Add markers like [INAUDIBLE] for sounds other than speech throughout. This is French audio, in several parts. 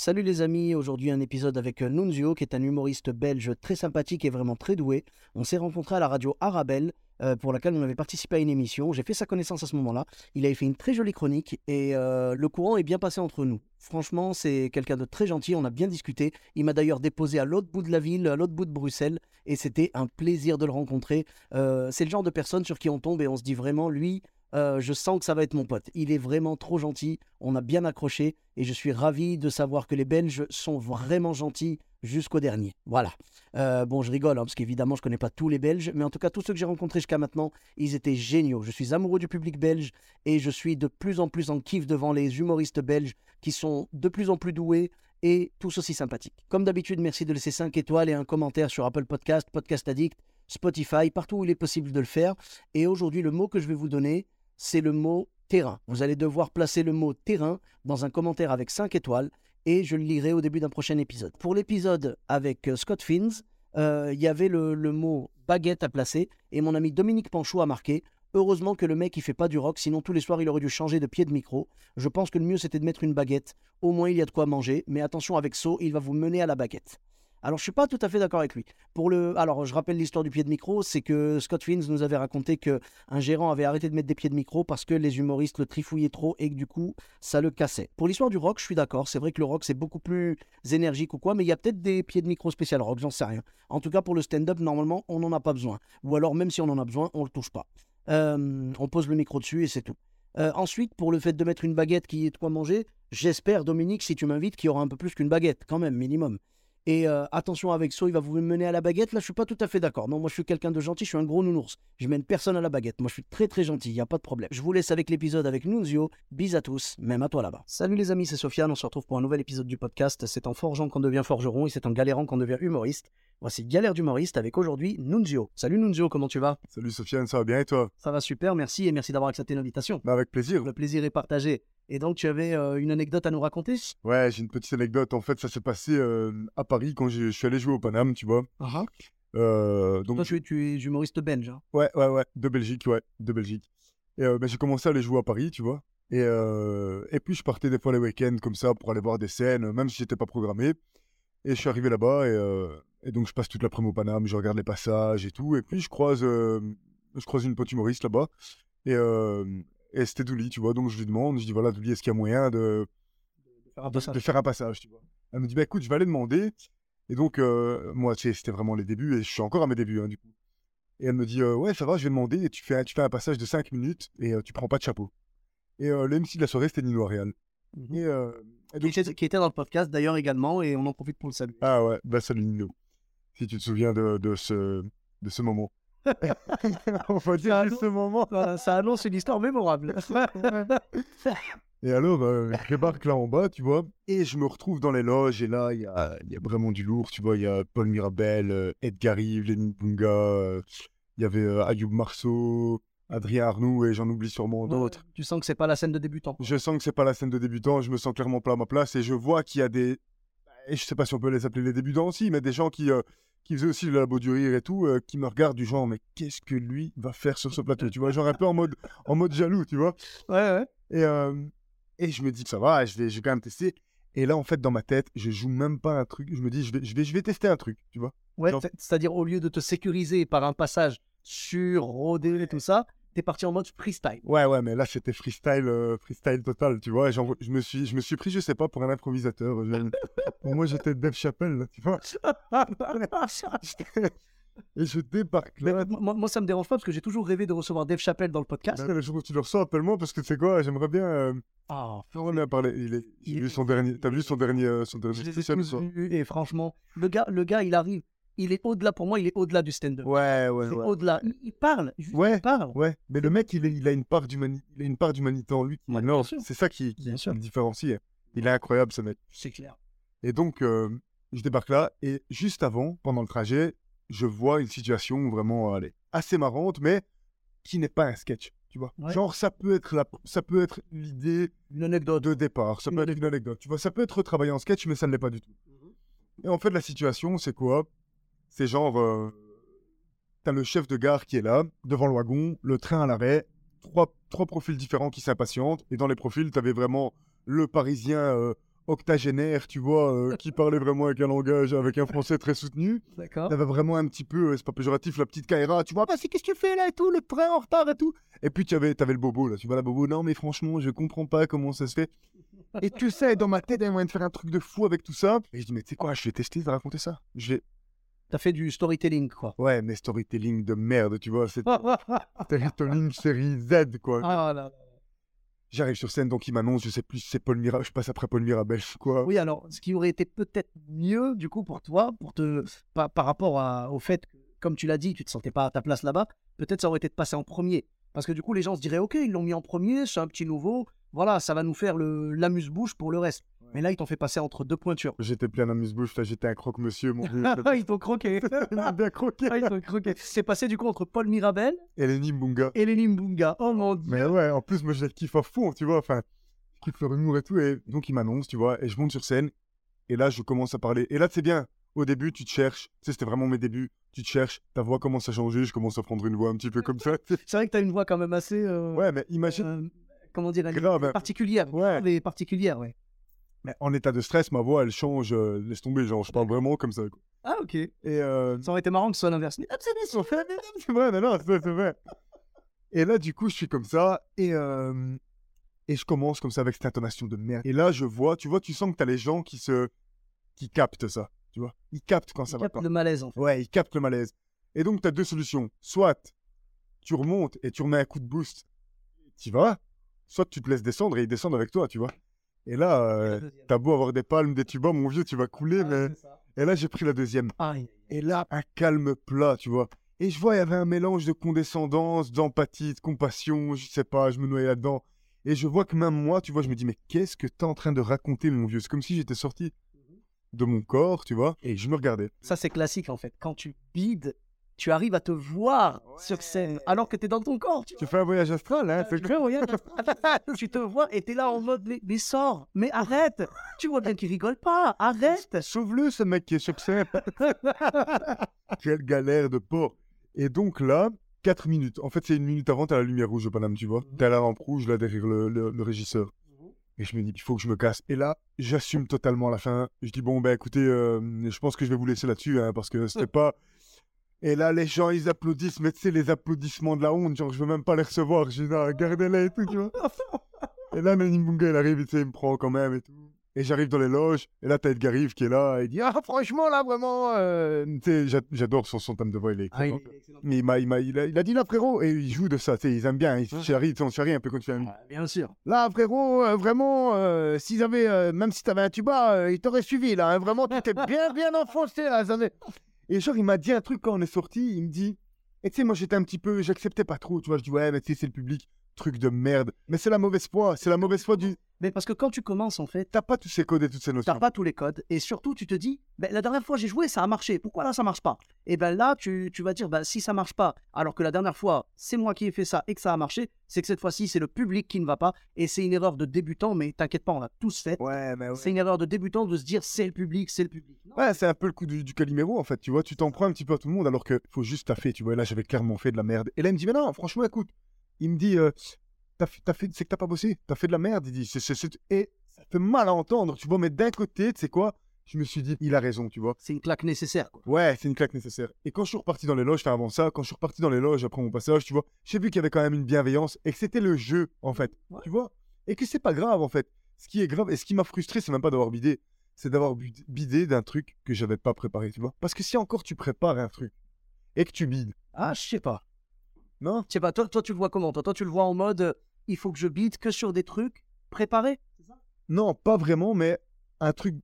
Salut les amis, aujourd'hui un épisode avec euh, Nunzio qui est un humoriste belge très sympathique et vraiment très doué. On s'est rencontrés à la radio Arabelle euh, pour laquelle on avait participé à une émission. J'ai fait sa connaissance à ce moment-là. Il avait fait une très jolie chronique et euh, le courant est bien passé entre nous. Franchement, c'est quelqu'un de très gentil, on a bien discuté. Il m'a d'ailleurs déposé à l'autre bout de la ville, à l'autre bout de Bruxelles et c'était un plaisir de le rencontrer. C'est le genre de personne sur qui on tombe et on se dit vraiment, lui, euh, je sens que ça va être mon pote. Il est vraiment trop gentil. On a bien accroché et je suis ravi de savoir que les Belges sont vraiment gentils jusqu'au dernier. Voilà. Euh, bon, je rigole hein, parce qu'évidemment, je connais pas tous les Belges, mais en tout cas, tous ceux que j'ai rencontrés jusqu'à maintenant, ils étaient géniaux. Je suis amoureux du public belge et je suis de plus en plus en kiff devant les humoristes belges qui sont de plus en plus doués et tous aussi sympathiques. Comme d'habitude, merci de laisser 5 étoiles et un commentaire sur Apple Podcast, Podcast Addict, Spotify, partout où il est possible de le faire. Et aujourd'hui, le mot que je vais vous donner, c'est le mot terrain. Vous allez devoir placer le mot terrain dans un commentaire avec 5 étoiles et je le lirai au début d'un prochain épisode. Pour l'épisode avec euh, Scott Fins, euh, il y avait le, mot baguette à placer et mon ami Dominique Panchot a marqué Heureusement que le mec il fait pas du rock, sinon tous les soirs il aurait dû changer de pied de micro. Je pense que le mieux c'était de mettre une baguette. Au moins il y a de quoi manger, mais attention avec So, il va vous mener à la baguette. Alors je suis pas tout à fait d'accord avec lui. Pour le, alors je rappelle l'histoire du pied de micro, c'est que Scott Fins nous avait raconté que un gérant avait arrêté de mettre des pieds de micro parce que les humoristes le trifouillaient trop et que du coup ça le cassait. Pour l'histoire du rock, je suis d'accord. C'est vrai que le rock c'est beaucoup plus énergique ou quoi, mais il y a peut-être des pieds de micro spécial rock, j'en sais rien. En tout cas pour le stand-up, normalement on n'en a pas besoin. Ou alors même si on en a besoin, on le touche pas. Euh, on pose le micro dessus et c'est tout. Euh, ensuite, pour le fait de mettre une baguette qui est de quoi manger, j'espère, Dominique, si tu m'invites, qu'il y aura un peu plus qu'une baguette, quand même, minimum. Et euh, attention avec So, il va vous mener à la baguette. Là, je suis pas tout à fait d'accord. Non, moi, je suis quelqu'un de gentil, je suis un gros nounours. Je mène personne à la baguette. Moi, je suis très très gentil, il n'y a pas de problème. Je vous laisse avec l'épisode avec Nunzio. Bis à tous, même à toi là-bas. Salut les amis, c'est Sofiane. On se retrouve pour un nouvel épisode du podcast. C'est en forgeant qu'on devient forgeron et c'est en galérant qu'on devient humoriste. Voici Galère d'humoriste avec aujourd'hui Nunzio. Salut Nunzio, comment tu vas? Salut Sofiane, ça va bien et toi? Ça va super, merci et merci d'avoir accepté l'invitation. Bah avec plaisir. Le plaisir est partagé. Et donc, tu avais euh, une anecdote à nous raconter? Ouais, j'ai une petite anecdote. En fait, ça s'est passé euh, à Paris quand je suis allé jouer au Paname, tu vois. Euh, donc, Toi, tu es, tu es humoriste belge. hein ouais, ouais, ouais, de Belgique, ouais, de Belgique. Et euh, bah, j'ai commencé à aller jouer à Paris, tu vois. Et, et puis, je partais des fois les week-ends comme ça pour aller voir des scènes, même si j'étais pas programmé. Et je suis arrivé là-bas et, et donc je passe toute l'après-midi au Paname, je regarde les passages et tout. Et puis, je croise, je croise une pote humoriste là-bas. Et, euh, et c'était Douli, tu vois. Donc, je lui demande, je dis voilà, Douli, est-ce qu'il y a moyen de, Faire un de, passage. de faire un passage, tu vois. Elle me dit, bah écoute, je vais aller demander. Et donc, euh, moi, tu sais, c'était vraiment les débuts, et je suis encore à mes débuts, hein, du coup. Et elle me dit, euh, ouais, ça va, je vais demander, et tu fais, un- tu fais un passage de 5 minutes, et euh, tu prends pas de chapeau. Et le MC de la soirée, c'était Nino Arial. Mhm. Et, Qui, était, qui était dans le podcast d'ailleurs également, et on en profite pour le saluer. ah ouais, bah salut Nino. Si tu te souviens de, de ce, de ce moment. On va dire de ce moment. Voilà, ça annonce une histoire mémorable. [LAUGHS] Et alors, euh, je débarque là en bas, tu vois, et je me retrouve dans les loges, et là, il y a, il y a vraiment du lourd, tu vois, il y a Paul Mirabel, euh, Edgar Yves, Lénine Bunga, euh, il y avait euh, Ayoub Marceau, Adrien Arnoux, et j'en oublie sûrement d'autres. tu sens que c'est pas la scène de débutant. Je sens que c'est pas la scène de débutant, je me sens clairement pas à ma place, et je vois qu'il y a des... Et je sais pas si on peut les appeler les débutants aussi, mais des gens qui, euh, qui faisaient aussi le labo du rire et tout, euh, qui me regardent du genre, mais qu'est-ce que lui va faire sur ce plateau, tu vois, genre un peu en mode, en mode jaloux, tu vois? Ouais, ouais. Et, euh, et je me dis ça va, je vais, je vais quand même tester. Et là, en fait, dans ma tête, je joue même pas un truc. Je me dis, je vais, je vais, je vais tester un truc, tu vois? Ouais, Genre- c'est-à-dire au lieu de te sécuriser par un passage sur rodé et tout ça, t'es parti en mode freestyle. Ouais, ouais, mais là, c'était freestyle, euh, freestyle total, tu vois. J'en- je me suis, je me suis pris, je sais pas, pour un improvisateur. [LAUGHS] Pour moi, j'étais Dave Chappelle, là, tu vois. [LAUGHS] Et je débarque Mais moi, moi, ça me dérange pas parce que j'ai toujours rêvé de recevoir Dave Chappelle dans le podcast. Ben, le jour où tu le reçois, appelle-moi parce que tu sais quoi, j'aimerais bien. Euh, Ah, j'aimerais bien parler. Il est, Il- vu son dernier. T'as vu son dernier, euh, son dernier je spécial vus et franchement, le gars, le gars, il arrive. Il est au-delà, pour moi, il est au-delà du stand-up. Ouais, ouais, C'est ouais. au-delà. Il, parle. juste, Ouais. Il parle. Ouais, mais le mec, il, est- il a une part d'humanité en lui. Ouais. C'est ça qui, qui, Bien qui sûr. le différencie. Il est incroyable, ce mec. C'est clair. Et donc, euh, je débarque là, et juste avant, pendant le trajet, je vois une situation vraiment, allez, assez marrante, mais qui n'est pas un sketch, tu vois. Ouais. Genre, ça peut être la, ça peut être l'idée Une anecdote. de départ, ça Une peut être une anecdote, tu vois. Ça peut être travaillé en sketch, mais ça ne l'est pas du tout. Et en fait, la situation, c'est quoi? C'est genre, euh, t'as le chef de gare qui est là, devant le wagon, le train à l'arrêt, trois, trois profils différents qui s'impatientent, et dans les profils, t'avais vraiment le Parisien euh, octogénaire, tu vois, euh, [LAUGHS] qui parlait vraiment avec un langage, avec un français très soutenu. D'accord. T'avais vraiment un petit peu, c'est pas péjoratif, la petite Kaira, tu vois, bah c'est qu'est-ce que tu fais là et tout, le train en retard et tout. Et puis tu avais, t'avais le bobo là, tu vois, la bobo, non mais franchement, je comprends pas comment ça se fait. Et tu sais, dans ma tête, il y a moyen de faire un truc de fou avec tout ça. Et je dis, mais tu sais quoi, je vais tester de raconter ça. Je vais, T'as fait du storytelling, quoi. ouais, mais storytelling de merde, tu vois, c'est [LAUGHS] ah storytelling série Z, quoi. là là. J'arrive sur scène, donc il m'annonce, je sais plus si c'est Paul Mirabel, je passe après Paul Mirabel, quoi. Oui, alors, ce qui aurait été peut-être mieux, du coup, pour toi, pour te, par, par rapport à- au fait que, comme tu l'as dit, tu te sentais pas à ta place là-bas, peut-être ça aurait été de passer en premier. Parce que du coup, les gens se diraient, OK, ils l'ont mis en premier, c'est un petit nouveau, voilà, ça va nous faire le- l'amuse-bouche pour le reste. Mais là, ils t'ont fait passer entre deux pointures. J'étais plein amuse-bouche, là, j'étais un croque-monsieur, mon vieux. [LAUGHS] ils t'ont croqué. [LAUGHS] Il m'a bien croqué. Ah, ils t'ont croqué. C'est passé du coup entre Paul Mirabel Et Lenny Mbunga. et Lenny Mbunga. Oh mon dieu. Mais ouais, en plus, moi, je les kiffe à fond, tu vois. Enfin, je kiffe leur humour et tout. Et donc, il m'annonce, tu vois. Et je monte sur scène. Et là, je commence à parler. Et là, c'est bien. Au début, tu te cherches. Tu sais, c'était vraiment mes débuts. Tu te cherches. Ta voix commence à changer. Je commence à prendre une voix un petit peu comme ça. [LAUGHS] C'est vrai que t'as une voix quand même assez. euh, Ouais, mais imagine. euh, comment dire elle Grave, hein. Particulière. Ouais. Elle est particulière, ouais. Mais en état de stress, ma voix, elle change. euh, laisse tomber, genre, je parle vraiment comme ça. quoi. Ah, ok. Et euh, Ça aurait été marrant que ce soit l'inverse. Ah, [LAUGHS] c'est vrai, non, non, c'est vrai, c'est vrai. Et là, du coup, je suis comme ça, et, euh, et je commence comme ça avec cette intonation de merde. Et là, je vois, tu vois, tu sens que t'as les gens qui se, qui captent ça, tu vois. Ils captent quand ça va pas. le malaise, en fait. Ouais, ils captent le malaise. Et donc, t'as deux solutions. Soit tu remontes et tu remets un coup de boost, tu vas. Soit tu te laisses descendre et ils descendent avec toi, tu vois. Et là, euh, t'as beau avoir des palmes, des tubas, mon vieux, tu vas couler, mais. Et là, j'ai pris la deuxième. Aïe. Et là, un calme plat, tu vois. Et je vois, il y avait un mélange de condescendance, d'empathie, de compassion, je sais pas, je me noyais là-dedans. Et je vois que même moi, tu vois, je me dis, mais qu'est-ce que t'es en train de raconter, mon vieux? C'est comme si j'étais sorti de mon corps, tu vois, et je me regardais. Ça, c'est classique, en fait. Quand tu bides, tu arrives à te voir sur scène alors que t'es dans ton corps. Tu, Tu fais un voyage astral, hein c'est Tu fais un voyage astral. [LAUGHS] tu te vois et t'es là en mode, mais, mais sors, mais arrête. Tu vois bien qu'il rigole pas, arrête. Sauve-le, ce mec qui est sur scène. [LAUGHS] Quelle galère de porc. Et donc là, 4 minutes. En fait, c'est une minute avant, t'as la lumière rouge de Paname, tu vois. T'as la lampe rouge là derrière le, le- le régisseur. Et je me dis, il faut que je me casse. Et là, j'assume totalement à la fin. Je dis, bon, ben écoutez, euh, je pense que je vais vous laisser là-dessus, hein, parce que c'était pas. Et là, les gens, ils applaudissent, mais tu sais, les applaudissements de la honte, genre, je veux même pas les recevoir. Je dis, non, gardez-les et tout, tu vois. [LAUGHS] Et là, Nani Munga, il arrive, tu sais, il me prend quand même et tout. Et j'arrive dans les loges, et là, t'as Edgar Rive qui est là, et il dit, ah, franchement, là, vraiment, euh, tu sais, j'a- j'adore son, son de voix, il est Ah, il est. Mais il m'a, il, m'a, il, a, il a dit là, frérot, et il joue de ça, tu sais, ils aiment bien, ils charrient, tu sais, on charrie un peu quand tu fais. Ah, Bien sûr. Là, frérot, euh, vraiment, euh, s'ils avaient, euh, même si t'avais un tuba, ils t'auraient suivi, là, hein, vraiment, tu t'es bien, bien enfoncé, là, ça avait- Et genre, il m'a dit un truc quand on est sorti, il me dit, et tu sais, moi, j'étais un petit peu, j'acceptais pas trop, tu vois, je dis, ouais, mais tu sais, c'est le public, truc de merde. Mais c'est la mauvaise foi, c'est la mauvaise foi du... Mais parce que quand tu commences, en fait, T'as pas tous ces codes et toutes ces T'as notions. pas tous les codes et surtout tu te dis ben, la dernière fois j'ai joué ça a marché pourquoi là ça marche pas? Et ben là tu, tu vas dire ben, si ça marche pas alors que la dernière fois c'est moi qui ai fait ça et que ça a marché c'est que cette fois-ci c'est le public qui ne va pas et c'est une erreur de débutant mais t'inquiète pas on l'a tous fait Ouais, mais ouais. c'est une erreur de débutant de se dire c'est le public c'est le public Non. Ouais, c'est un peu le coup du, du Calimero en fait, tu vois, tu t'en prends un petit peu à tout le monde alors que faut juste taffer, tu vois. Là, j'avais clairement fait de la merde. Et là, il me dit, mais non, franchement, écoute, il me dit, euh, t'as fait, c'est que t'as pas bossé, t'as fait de la merde. Il dit, et ça fait mal à entendre, tu vois, mais d'un côté, tu sais quoi, je me suis dit, il a raison, tu vois. c'est une claque nécessaire quoi. Ouais, c'est une claque nécessaire. Et quand je suis reparti dans les loges, enfin avant ça, quand je suis reparti dans les loges après mon passage, tu vois, j'ai vu qu'il y avait quand même une bienveillance et que c'était le jeu, en fait. Ouais. Tu vois Et que c'est pas grave, en fait. Ce qui est grave et ce qui m'a frustré, c'est même pas d'avoir bidé, c'est d'avoir bid- bidé d'un truc que j'avais pas préparé, tu vois. Parce que si encore tu prépares un truc et que tu bides, ah je sais pas non? Je sais pas toi, toi tu le vois comment toi, toi tu le vois en mode euh, il faut que je bide que sur des trucs préparés? Non, pas vraiment, mais un truc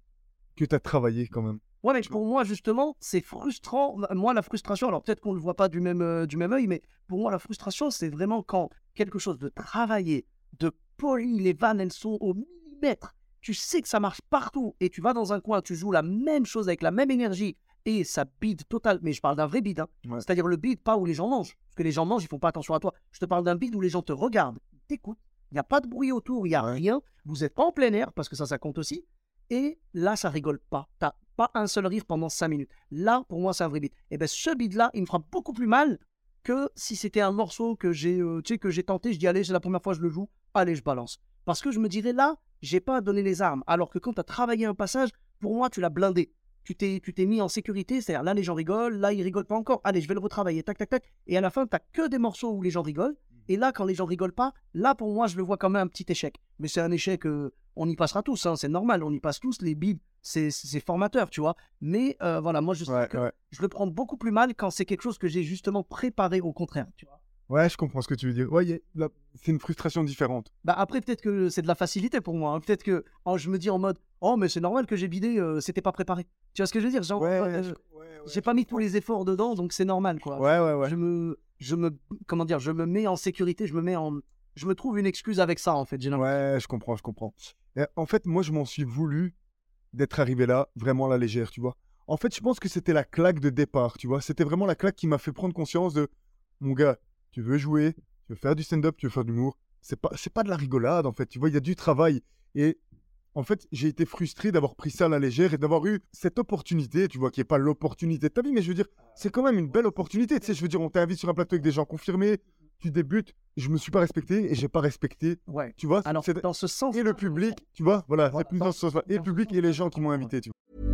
que t'as travaillé quand même. Ouais, mais pour moi, justement, c'est frustrant. Moi, la frustration, alors peut-être qu'on ne le voit pas du même, euh, du même œil, mais pour moi, la frustration, c'est vraiment quand quelque chose de travaillé, de poli, les vannes, elles sont au millimètre. Tu sais que ça marche partout et tu vas dans un coin, tu joues la même chose avec la même énergie et ça bide total. Mais je parle d'un vrai bide. hein. Ouais. C'est-à-dire le bide, pas où les gens mangent. Parce que les gens mangent, ils font pas attention à toi. Je te parle d'un bide où les gens te regardent, t'écoutent. Il n'y a pas de bruit autour, il n'y a Ouais. rien. Vous n'êtes pas en plein air, parce que ça, ça compte aussi. Et là, ça rigole pas. T'as pas un seul rire pendant 5 minutes. Là, pour moi, c'est un vrai bide. Et bien, ce bide-là, il me fera beaucoup plus mal que si c'était un morceau que j'ai euh, tu sais, que j'ai tenté. Je dis, allez, c'est la première fois que je le joue. Allez, je balance. Parce que je me dirais, là, j'ai pas à donner les armes. Alors que quand tu as travaillé un passage, pour moi, tu l'as blindé. Tu t'es, tu t'es mis en sécurité, c'est-à-dire là, les gens rigolent, là, ils rigolent pas encore. Allez, je vais le retravailler, tac, tac, tac. Et à la fin, tu que des morceaux où les gens rigolent. Et là, quand les gens rigolent pas, là, pour moi, je le vois comme un petit échec. Mais c'est un échec, euh, on y passera tous, hein, c'est normal, on y passe tous. Les bides, c'est, c'est formateur, tu vois. Mais euh, voilà, moi, je sais Ouais, que ouais. je le prends beaucoup plus mal quand c'est quelque chose que j'ai justement préparé au contraire, tu vois. Ouais, je comprends ce que tu veux dire. Ouais, a- c'est une frustration différente. Bah après, peut-être que c'est de la facilité pour moi. hein. Peut-être que oh, je me dis en mode Oh, mais c'est normal que j'ai bidé, euh, c'était pas préparé. Tu vois ce que je veux dire? Genre, euh, je- J'ai pas mis tous les efforts dedans, donc c'est normal, quoi. Ouais, ouais, ouais. Je me, je me, comment dire, je me mets en sécurité, je me mets en, je me trouve une excuse avec ça, en fait. Ouais, je comprends, je comprends. Et en fait, moi, je m'en suis voulu d'être arrivé là, vraiment à la légère, tu vois. En fait, je pense que c'était la claque de départ, tu vois. C'était vraiment la claque qui m'a fait prendre conscience de, mon gars, tu veux jouer, tu veux faire du stand-up, tu veux faire de l'humour. C'est pas, c'est pas de la rigolade, en fait. Tu vois, il y a du travail. Et en fait, j'ai été frustré d'avoir pris ça à la légère et d'avoir eu cette opportunité, tu vois, qui est pas l'opportunité de ta vie, mais je veux dire, c'est quand même une belle opportunité. Tu sais, je veux dire, on t'invite sur un plateau avec des gens confirmés, tu débutes. Je me suis pas respecté et j'ai pas respecté, Ouais. tu vois. Alors, c'est- dans ce sens. et le public, tu vois, voilà, Voilà, c'est plus dans- dans ce sens-là. Et le public et les gens qui m'ont invité, tu vois.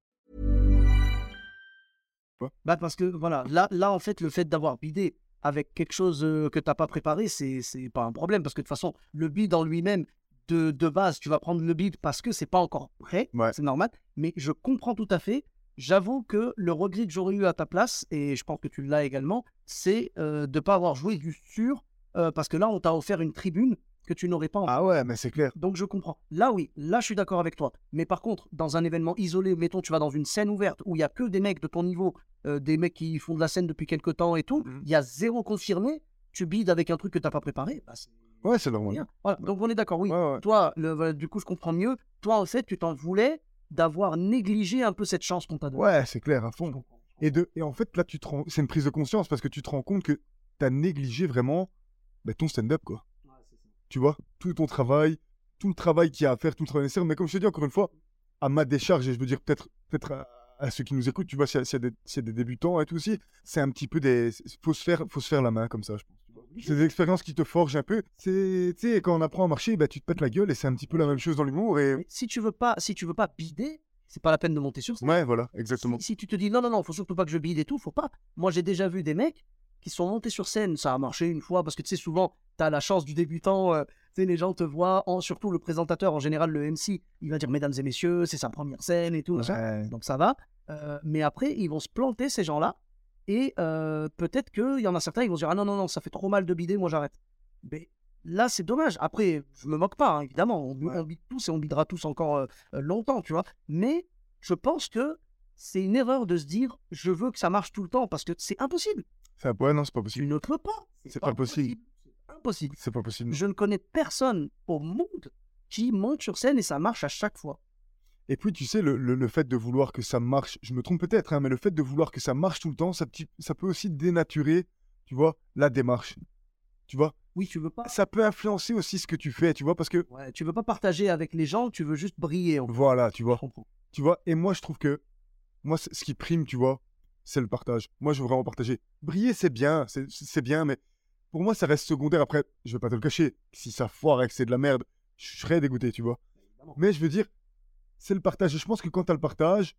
Bah parce que voilà, là, là en fait, le fait d'avoir bidé avec quelque chose euh, que t'as pas préparé, c'est c'est pas un problème parce que de toute façon, le bid en lui-même, de, de base, tu vas prendre le bid parce que c'est pas encore prêt, Ouais. c'est normal. Mais je comprends tout à fait. J'avoue que le regret que j'aurais eu à ta place, et je pense que tu l'as également, c'est euh, de pas avoir joué du sûr euh, parce que là, on t'a offert une tribune que tu n'aurais pas en Ah ouais, mais c'est clair. donc je comprends. Là oui, là je suis d'accord avec toi. Mais par contre, dans un événement isolé, mettons tu vas dans une scène ouverte où il y a que des mecs de ton niveau, euh, des mecs qui font de la scène depuis quelques temps et tout, il Mhm. y a zéro confirmé, tu bides avec un truc que t'as pas préparé, bah, Ouais, c'est normal. Voilà. Donc on est d'accord, oui. Ouais, ouais. Toi, le- du coup je comprends mieux. Toi en fait, tu t'en voulais d'avoir négligé un peu cette chance qu'on t'a donnée. Ouais, c'est clair, à fond. Et, de... et en fait, là, tu te rends... c'est une prise de conscience parce que tu te rends compte que tu as négligé vraiment bah, ton stand-up, quoi. Tu vois, tout ton travail, tout le travail qu'il y a à faire, tout le travail nécessaire. Mais comme je te dis encore une fois, à ma décharge, et je veux dire peut-être peut-être à, à ceux qui nous écoutent, tu vois, s'il y, a- y des- s'il y a des débutants et tout aussi, c'est un petit peu des. Faut se faire, faut se faire la main comme ça, je pense. C'est des expériences qui te forgent un peu. C'est, tu sais, quand on apprend à marcher, bah, tu te pètes la gueule et c'est un petit peu la même chose dans l'humour. Et Mais si tu veux pas, si tu veux pas bider, c'est pas la peine de monter sur scène. ouais, voilà, exactement. Si, si tu te dis non, non, non, faut surtout pas que je bide et tout, faut pas. Moi, j'ai déjà vu des mecs qui sont montés sur scène, ça a marché une fois, parce que tu sais, souvent, tu as la chance du débutant, euh, tu sais, les gens te voient, en, surtout le présentateur, en général, le MC, il va dire mesdames et messieurs, c'est sa première scène et tout. Ouais. donc ça va. Euh, mais après, ils vont se planter, ces gens-là, et euh, peut-être qu'il y en a certains, ils vont se dire ah non, non, non, ça fait trop mal de bider, moi j'arrête. Mais là, c'est dommage. Après, je me moque pas, hein, évidemment, on, Ouais. on bide tous et on bidera tous encore longtemps, tu vois. Mais je pense que c'est une erreur de se dire je veux que ça marche tout le temps parce que c'est impossible. Ça, ouais, non, c'est pas Tu possible. ne peux pas. C'est pas possible. C'est impossible. C'est pas possible. Je ne connais personne au monde qui monte sur scène et ça marche à chaque fois. Et puis, tu sais, le, le- le fait de vouloir que ça marche, je me trompe peut-être, hein, mais le fait de vouloir que ça marche tout le temps, ça, ça peut aussi dénaturer, tu vois, la démarche. Tu vois, Oui, tu veux pas. ça peut influencer aussi ce que tu fais, tu vois, parce que, Ouais, tu veux pas partager avec les gens, tu veux juste briller. en fait. voilà, tu vois, tu vois, et moi, je trouve que, moi, ce qui prime, tu vois, c'est le partage. Moi, je veux vraiment partager. Briller, c'est bien, c'est bien, mais pour moi, ça reste secondaire. Après, je vais pas te le cacher, si ça foire et que c'est de la merde, je serais dégoûté, tu vois. Mais je veux dire, c'est le partage. Et je pense que quand tu as le partage,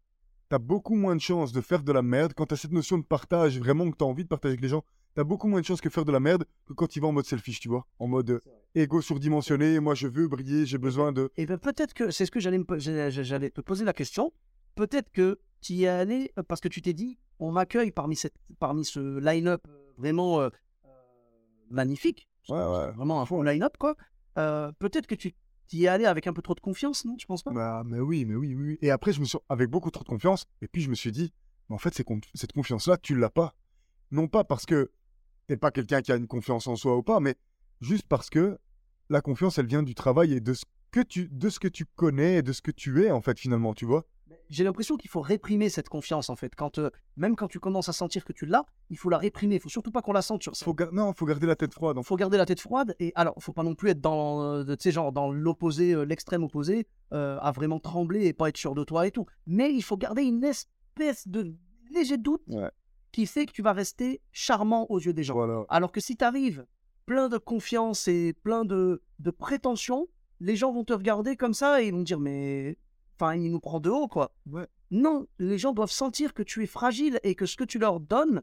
tu as beaucoup moins de chances de faire de la merde. Quand tu as cette notion de partage, vraiment que tu as envie de partager avec les gens, tu as beaucoup moins de chances que faire de la merde que quand tu vas en mode selfish, tu vois. En mode euh, égo surdimensionné, moi je veux briller, j'ai besoin de. Et ben peut-être que c'est ce que j'allais me po- j'allais j'allais te poser la question. Peut-être que tu y es allé parce que tu t'es dit on m'accueille parmi cette parmi ce line-up vraiment euh, magnifique. Ouais, ouais. C'est Vraiment un faux line-up quoi. Euh, peut-être que tu y es allé avec un peu trop de confiance, non Tu penses pas? Bah, mais oui, mais oui, oui. Et après, je me suis avec beaucoup trop de confiance. Et puis, je me suis dit, mais en fait, cette confiance-là, tu l'as pas. Non pas parce que t'es pas quelqu'un qui a une confiance en soi ou pas, mais juste parce que la confiance, elle vient du travail et de ce que tu, de ce que tu connais et de ce que tu es, en fait, finalement, tu vois? J'ai l'impression qu'il faut réprimer cette confiance en fait. Quand euh, même quand tu commences à sentir que tu l'as, il faut la réprimer. Il faut surtout pas qu'on la sente sur ça. Faut gar- Non, faut garder la tête froide. Il faut garder la tête froide et alors faut pas non plus être dans euh, genre dans l'opposé euh, l'extrême opposé euh, à vraiment trembler et pas être sûr de toi et tout mais il faut garder une espèce de léger doute Ouais. qui fait que tu vas rester charmant aux yeux des gens Voilà. alors que si tu arrives plein de confiance et plein de, de prétention les gens vont te regarder comme ça et ils vont dire mais enfin il nous prend de haut quoi Ouais. non les gens doivent sentir que tu es fragile et que ce que tu leur donnes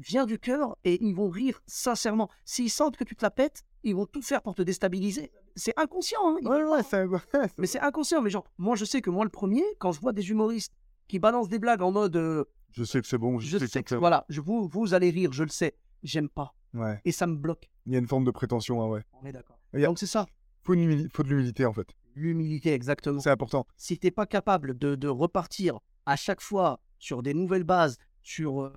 vient du cœur et ils vont rire sincèrement. S'ils sentent que tu te la pètes, ils vont tout faire pour te déstabiliser. C'est inconscient, hein, Ouais, ouais, c'est [LAUGHS] mais c'est inconscient. Mais genre, moi je sais que moi le premier, quand je vois des humoristes qui balancent des blagues en mode euh, Je sais que c'est bon, je, je sais, sais que que voilà, je, vous, vous allez rire, je le sais, j'aime pas. Ouais. Et ça me bloque. Il y a une forme de prétention, ah ouais. On est d'accord. A- Donc c'est ça, Faut, une faut de l'humilité, en fait. L'humilité exactement. C'est important. si t'es pas capable de, de repartir à chaque fois sur des nouvelles bases, sur euh,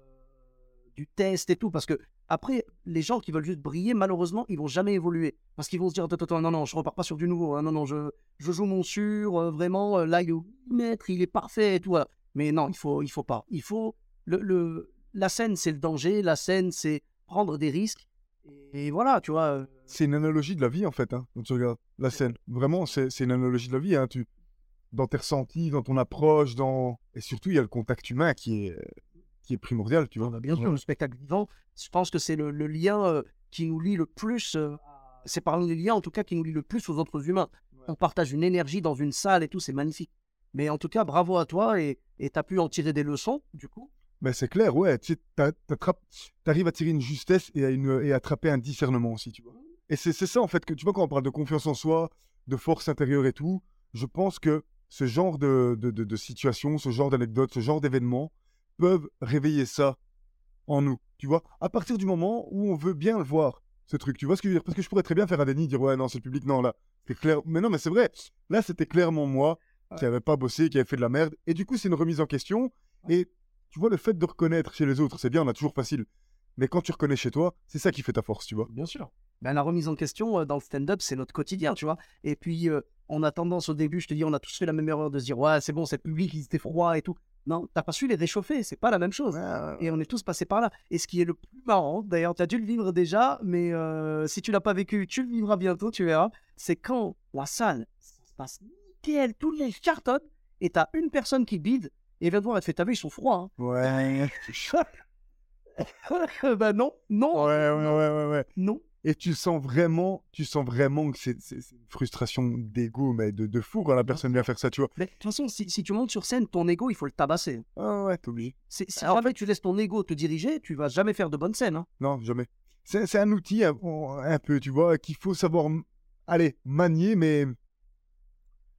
du test et tout, parce que après, les gens qui veulent juste briller, malheureusement, ils vont jamais évoluer. Parce qu'ils vont se dire, attends, attends, non, non, je repars pas sur du nouveau, hein, non, non, je, je joue mon sûr, euh, vraiment, euh, là, il est au millimètre, il est parfait et tout. voilà. Mais non, il faut, il faut pas. Il faut, le, le, la scène, c'est le danger, la scène, c'est prendre des risques. Et voilà, tu vois. C'est une analogie de la vie, en fait, hein, quand tu regardes la scène. Vraiment, c'est une analogie de la vie. Hein, tu... Dans tes ressentis, dans ton approche, dans... et surtout, il y a le contact humain qui est, qui est primordial, tu vois. Bah, bien sûr, le spectacle vivant, je pense que c'est le, le lien euh, qui nous lie le plus. euh, c'est parmi les liens, en tout cas, qui nous lie le plus aux autres humains. On partage une énergie dans une salle et tout, c'est magnifique. Mais en tout cas, bravo à toi et tu as pu en tirer des leçons, du coup. Ben, c'est clair, ouais. Tu arrives à tirer une justesse et à, une, et à attraper un discernement aussi, tu vois. Et c'est ça, en fait, que tu vois, quand on parle de confiance en soi, de force intérieure et tout, je pense que ce genre de, de, de, de situation, ce genre d'anecdote, ce genre d'événements peuvent réveiller ça en nous, tu vois? À partir du moment où on veut bien le voir, ce truc, tu vois ce que je veux dire? Parce que je pourrais très bien faire un déni, dire ouais, non, c'est le public, non, là, c'est clair. Mais non, mais c'est vrai. Là, c'était clairement moi qui n'avais pas bossé, qui avait fait de la merde. Et du coup, c'est une remise en question. Et tu vois, le fait de reconnaître chez les autres, c'est bien, on a toujours facile. Mais quand tu reconnais chez toi, c'est ça qui fait ta force, tu vois? Bien sûr. Ben, la remise en question euh, dans le stand-up, c'est notre quotidien, tu vois. Et puis, euh, on a tendance au début, je te dis, on a tous fait la même erreur de se dire, ouais, c'est bon, c'est public, ils étaient froids et tout. Non, t'as pas su les réchauffer, c'est pas la même chose. Et on est tous passés par là. Et ce qui est le plus marrant, d'ailleurs, tu as dû le vivre déjà, mais euh, si tu l'as pas vécu, tu le vivras bientôt, tu verras. C'est quand la salle, ça se passe nickel, tout le monde cartonne, et t'as une personne qui bide, et vient te voir, elle te fait, t'as vu, ils sont froids. Ouais. Hein. [LAUGHS] bah non, non, Ouais, ouais, ouais, ouais, ouais. non. Et tu sens vraiment, tu sens vraiment que c'est une frustration d'ego, mais de, de fou quand la personne vient faire ça, tu vois. Mais de toute façon, si, si tu montes sur scène, ton ego, il faut le tabasser. Ah ouais, t'es obligé. Si Alors, en jamais tu laisses ton ego te diriger, tu vas jamais faire de bonnes scènes. hein. Non, jamais. C'est un outil un, un peu, tu vois, qu'il faut savoir, allez, manier, mais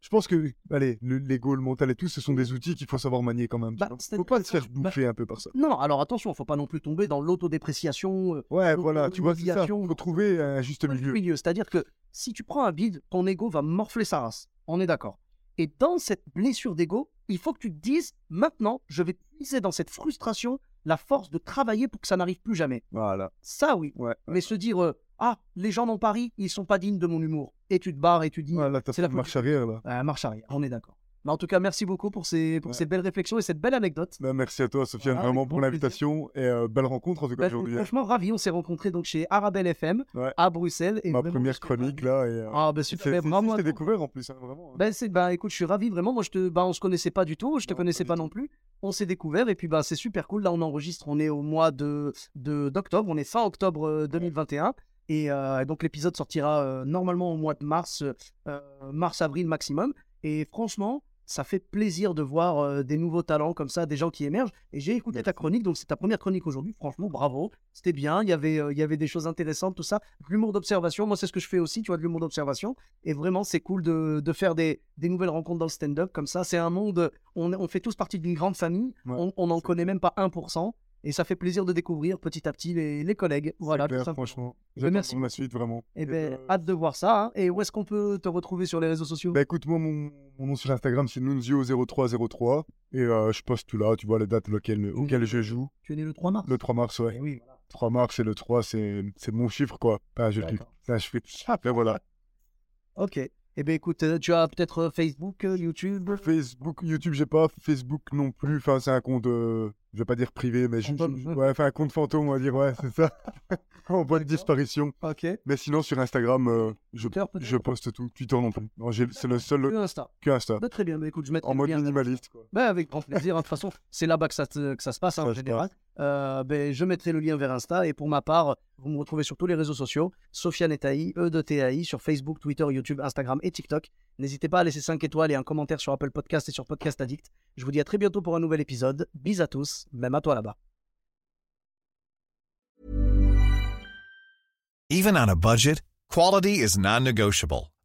je pense que, allez, le- l'ego, le mental et tout, ce sont des outils qu'il faut savoir manier quand même. Bah, faut pas se faire bah- bouffer un peu par ça. Non, non, alors attention, faut pas non plus tomber dans l'autodépréciation. euh, Ouais, voilà, tu vois, c'est ça. faut trouver un juste milieu. milieu. C'est-à-dire que si tu prends un bide, ton ego va morfler sa race. On est d'accord. Et dans cette blessure d'ego, il faut que tu te dises maintenant, je vais puiser dans cette frustration la force de travailler pour que ça n'arrive plus jamais. Voilà. Ça, oui. Ouais. Mais se dire, euh, ah, les gens dans Paris, ils sont pas dignes de mon humour. Et tu te barres et tu dis, c'est la marche arrière, là. Ah, marche arrière, on est d'accord. Mais en tout cas, merci beaucoup pour ces, pour Ouais. ces belles réflexions et cette belle anecdote. Bah, merci à toi, Sofiane, Voilà, vraiment pour l'invitation et euh, belle rencontre en tout cas Bah, aujourd'hui. franchement, ravi. On s'est rencontrés donc chez Arabelle FM Ouais. à Bruxelles. Et Ma première chronique là. Et, euh, Ah, bah c'est- super. je t'ai attends. découvert en plus, hein, vraiment. hein. Ben, c'est, bah, écoute, je suis ravi vraiment. Moi, je te, bah, on se connaissait pas du tout. Je te Non, connaissais pas non plus. On s'est découvert et puis bah, c'est super cool. Là, on enregistre. On est au mois de, de d'octobre. On est fin octobre euh, 2021. Et euh, donc, l'épisode sortira euh, normalement au mois de mars, euh, mars-avril maximum. Et franchement, ça fait plaisir de voir euh, des nouveaux talents comme ça, des gens qui émergent. Et j'ai écouté ta chronique, donc c'est ta première chronique aujourd'hui. Franchement, bravo. C'était bien. Il y avait, euh, il y avait des choses intéressantes, tout ça. L'humour d'observation. Moi, c'est ce que je fais aussi, tu vois, de l'humour d'observation. Et vraiment, c'est cool de, de faire des, des nouvelles rencontres dans le stand-up comme ça. C'est un monde. On, on fait tous partie d'une grande famille. Ouais, on n'en connaît même pas 1%. Et ça fait plaisir de découvrir petit à petit les, les collègues. Voilà, Clair, franchement. Ben, merci. la suite, vraiment. Eh Et, ben, euh, hâte de voir ça. hein. Et où est-ce qu'on peut te retrouver sur les réseaux sociaux? Bah écoute, moi, mon, mon nom sur Instagram, c'est Nunzio0303. Et euh, je poste tout là, tu vois les dates auxquelles, auxquelles je joue. Tu es né le 3 mars. Le 3 mars, ouais. Eh oui, voilà. 3 mars et le 3, c'est mon chiffre, quoi. Pas je D'accord. C'est un chiffre. Après, voilà. Ok. Eh bien, écoute, euh, tu as peut-être Facebook, YouTube? Facebook, YouTube, j'ai pas. Facebook non plus. Enfin, c'est un compte, euh, je vais pas dire privé, mais je, je- ouais, enfin, un compte fantôme, on va dire, ouais, c'est ça. [LAUGHS] en bonne disparition. Ok. Mais sinon, sur Instagram, euh, je, je poste tout. Twitter non plus. C'est le seul Que Insta. que Insta. Bah, très bien. Bah, écoute, je mettrai En mode minimaliste, quoi. Bah, avec grand plaisir. hein. De toute façon, c'est là-bas que ça, te- que ça se passe hein, en général. Euh, ben, je mettrai le lien vers Insta. Et pour ma part, vous me retrouvez sur tous les réseaux sociaux. Sofiane Etaï, E de TAI, sur Facebook, Twitter, YouTube, Instagram et TikTok. N'hésitez pas à laisser 5 étoiles et un commentaire sur Apple Podcast et sur Podcast Addict. Je vous dis à très bientôt pour un nouvel épisode. Bis à tous, même à toi là-bas. Even on a budget, quality is non-negotiable.